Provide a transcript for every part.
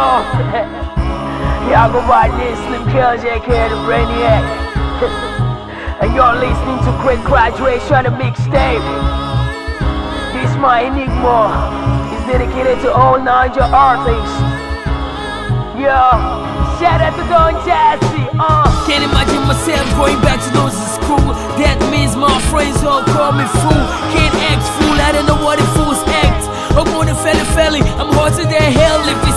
Yo, y'all go by this Slim aka the Brainiac. and you're listening to Great Graduation, a mixtape. This my enigma is dedicated to all Naija artists. Yo, shout out to Don Jazzy. Uh. Can't imagine myself going back to those school. That means my friends all call me fool. Can't act fool, I don't know what it fools act. I'm going to felly felly, I'm hotter than hell. If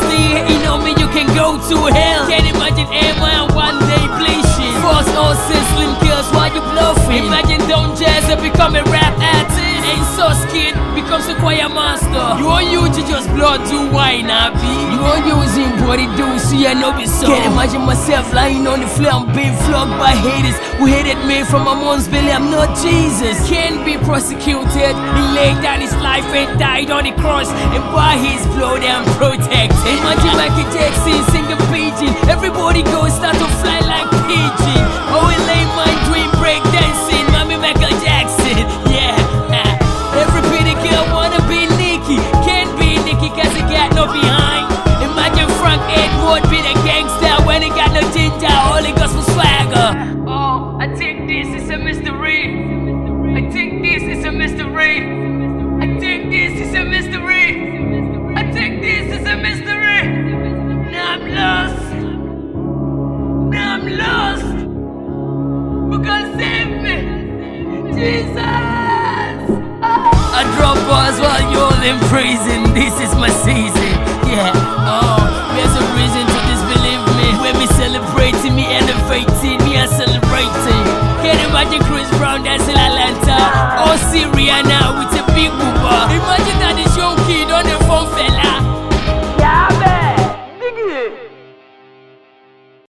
to hell. Can't imagine am one day bleaching. False all slim girls while you bluffing. Imagine Don Jazzy becoming rap artist. Ain't so scared, becomes a choir master. You want you to just blood do wine, ah, I be. You want using body do see I know be so. Can't imagine myself lying on the floor, I'm being flogged by haters who hated me from my mom's belly. I'm not Jesus. Can't be prosecuted. He laid down his life and died on the cross, and by his blood I'm protected. Imagine Michael Jackson singing pigeon. Everybody go start to fly like pigeon. Oh, he lay my dream break dancing. Mommy Michael Jackson, yeah. Every pretty girl wanna be Nicki. Can't be Nicki cause he got no behind. Imagine Frank Edward be the gangster when he got no ginger, got was swagger. Oh, I think this is a mystery. I think this is a mystery. Jesus! Oh. I drop bars while you're in prison. This is my season. Yeah. Oh.